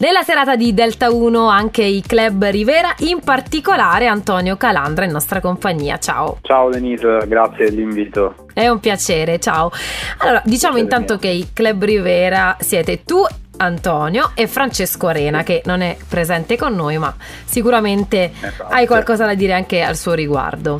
Nella serata di Delta 1 anche i club Rivera, in particolare Antonio Calandra in nostra compagnia. Ciao. Ciao Denise, grazie dell'invito. È un piacere, ciao. Allora, diciamo piacere intanto mio. che i club Rivera siete tu Antonio e Francesco Arena che non è presente con noi ma sicuramente esatto. hai qualcosa da dire anche al suo riguardo.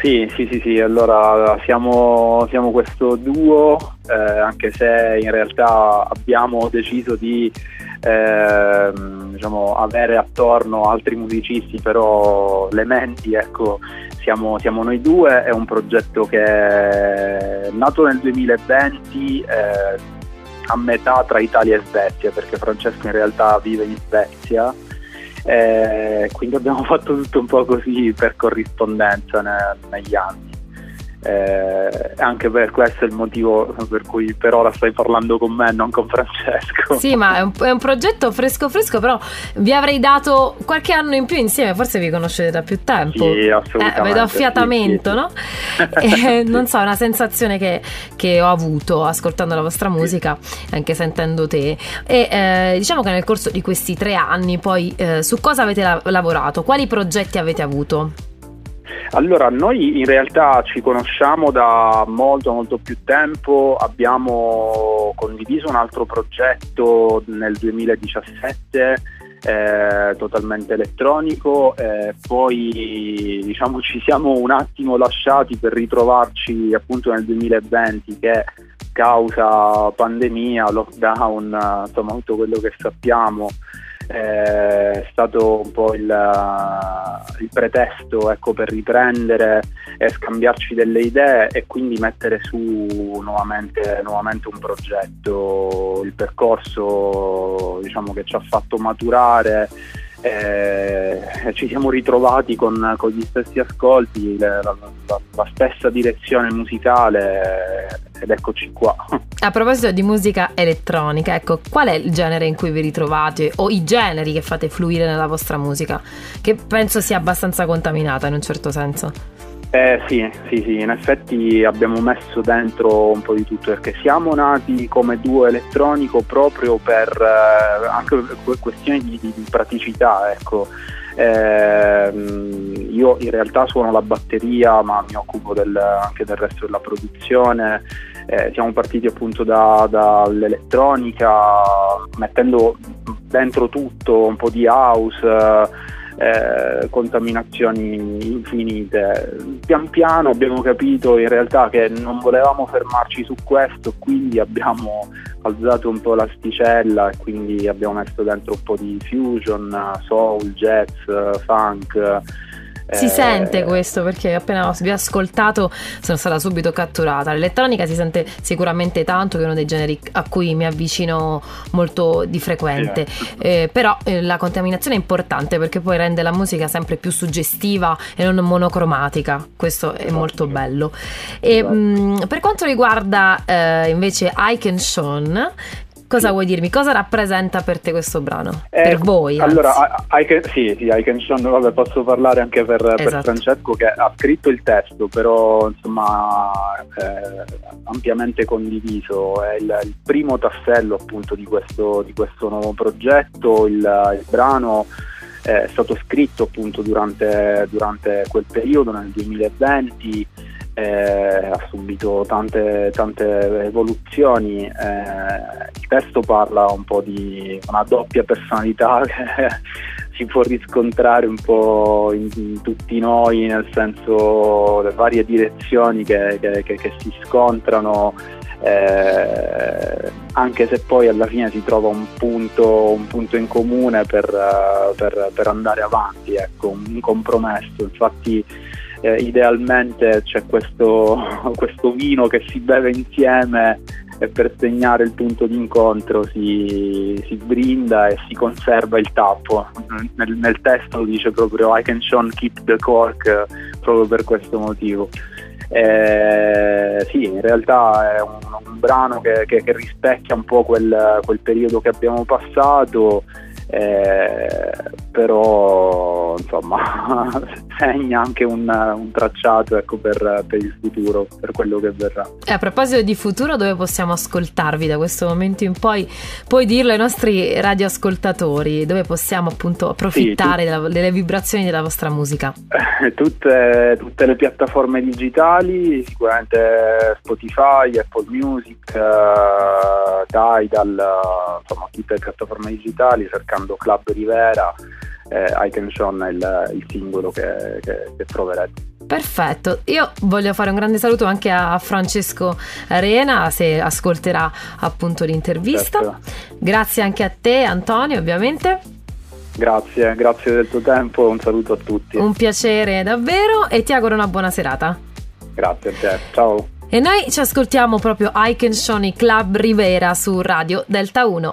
Sì, sì, sì, sì, allora siamo, siamo questo duo, eh, anche se in realtà abbiamo deciso di eh, diciamo, avere attorno altri musicisti, però le menti, ecco, siamo, siamo, noi due, è un progetto che è nato nel 2020 eh, a metà tra Italia e Svezia, perché Francesco in realtà vive in Svezia. Eh, quindi abbiamo fatto tutto un po' così per corrispondenza ne, negli anni. Eh, anche per questo è il motivo per cui per ora stai parlando con me, non con Francesco. Sì, ma è un, è un, progetto fresco fresco, però vi avrei dato qualche anno in più insieme, forse vi conoscete da più tempo. Sì, assolutamente. Eh, vedo affiatamento, sì, sì. no? eh, non so, è una sensazione che, che, ho avuto ascoltando la vostra musica, sì. anche sentendo te. E eh, diciamo che nel corso di questi tre anni poi eh, su cosa avete la- lavorato? Quali progetti avete avuto? Allora, noi in realtà ci conosciamo da molto molto più tempo, abbiamo condiviso un altro progetto nel 2017 eh, totalmente elettronico, eh, poi diciamo ci siamo un attimo lasciati per ritrovarci appunto nel 2020 che causa pandemia, lockdown, insomma tutto quello che sappiamo è stato un po' il, il pretesto ecco, per riprendere e scambiarci delle idee e quindi mettere su nuovamente, nuovamente un progetto, il percorso diciamo, che ci ha fatto maturare eh, ci siamo ritrovati con, con gli stessi ascolti, la, la, la, stessa direzione musicale ed eccoci qua. A proposito di musica elettronica, ecco, qual è il genere in cui vi ritrovate o i generi che fate fluire nella vostra musica? Che penso sia abbastanza contaminata in un certo senso. Eh sì, sì, sì, in effetti abbiamo messo dentro un po' di tutto perché siamo nati come duo elettronico proprio per eh, anche questioni di, di, praticità, ecco. Eh, io in realtà suono la batteria ma mi occupo del, anche del resto della produzione. Eh, siamo partiti appunto da, dall'elettronica mettendo dentro tutto un po' di house eh, contaminazioni infinite. Pian piano abbiamo capito in realtà che non volevamo fermarci su questo, quindi abbiamo alzato un po' l'asticella e quindi abbiamo messo dentro un po' di fusion, soul, jazz, funk si eh, sente questo perché appena vi ho ascoltato sono stata subito catturata. L'elettronica si sente sicuramente tanto, che è uno dei generi a cui mi avvicino molto di frequente. Eh, però eh, la contaminazione è importante perché poi rende la musica sempre più suggestiva e non monocromatica. Questo è molto bello. E, mh, mm, per quanto riguarda eh, invece Ike and Sean, Cosa vuoi dirmi? Cosa rappresenta per te questo brano? Eh, per voi? Allora, I, I can, sì, sì, I can show, vabbè, posso parlare anche per, esatto. per, Francesco che ha scritto il testo, però insomma eh, ampiamente condiviso. È il, il, primo tassello appunto di questo, di questo nuovo progetto. Il, il brano è stato scritto appunto durante, durante quel periodo, nel 2020 eh, ha subito tante, tante evoluzioni. Eh, il testo parla un po' di una doppia personalità che si può riscontrare un po' in, in tutti noi, nel senso le varie direzioni che, che, che, che si scontrano. Eh, anche se poi alla fine si trova un punto, un punto in comune per, per, per andare avanti, ecco, un compromesso. Infatti eh, idealmente c'è questo, questo, vino che si beve insieme e per segnare il punto di incontro si, si brinda e si conserva il tappo. Nel, nel, testo dice proprio I can Sean keep the cork proprio per questo motivo. Eh, sì, in realtà è un, un brano che, che, che, rispecchia un po' quel, quel periodo che abbiamo passato eh, però insomma segna anche un, un tracciato ecco, per, per, il futuro, per quello che verrà. E a proposito di futuro, dove possiamo ascoltarvi da questo momento in poi? Puoi dirlo ai nostri radioascoltatori, dove possiamo appunto approfittare sì, tu... della, delle vibrazioni della vostra musica? tutte, tutte, le piattaforme digitali, sicuramente Spotify, Apple Music, Tidal, insomma tutte le piattaforme digitali cercando Club Rivera, eh, I Show è il, il singolo che, che, che troverete. Perfetto, io voglio fare un grande saluto anche a Francesco Arena se ascolterà appunto l'intervista. Certo. Grazie anche a te Antonio ovviamente. Grazie, grazie del tuo tempo, un saluto a tutti. Un piacere davvero e ti auguro una buona serata. Grazie a te, ciao. E noi ci ascoltiamo proprio Icon Shoni Club Rivera su Radio Delta 1.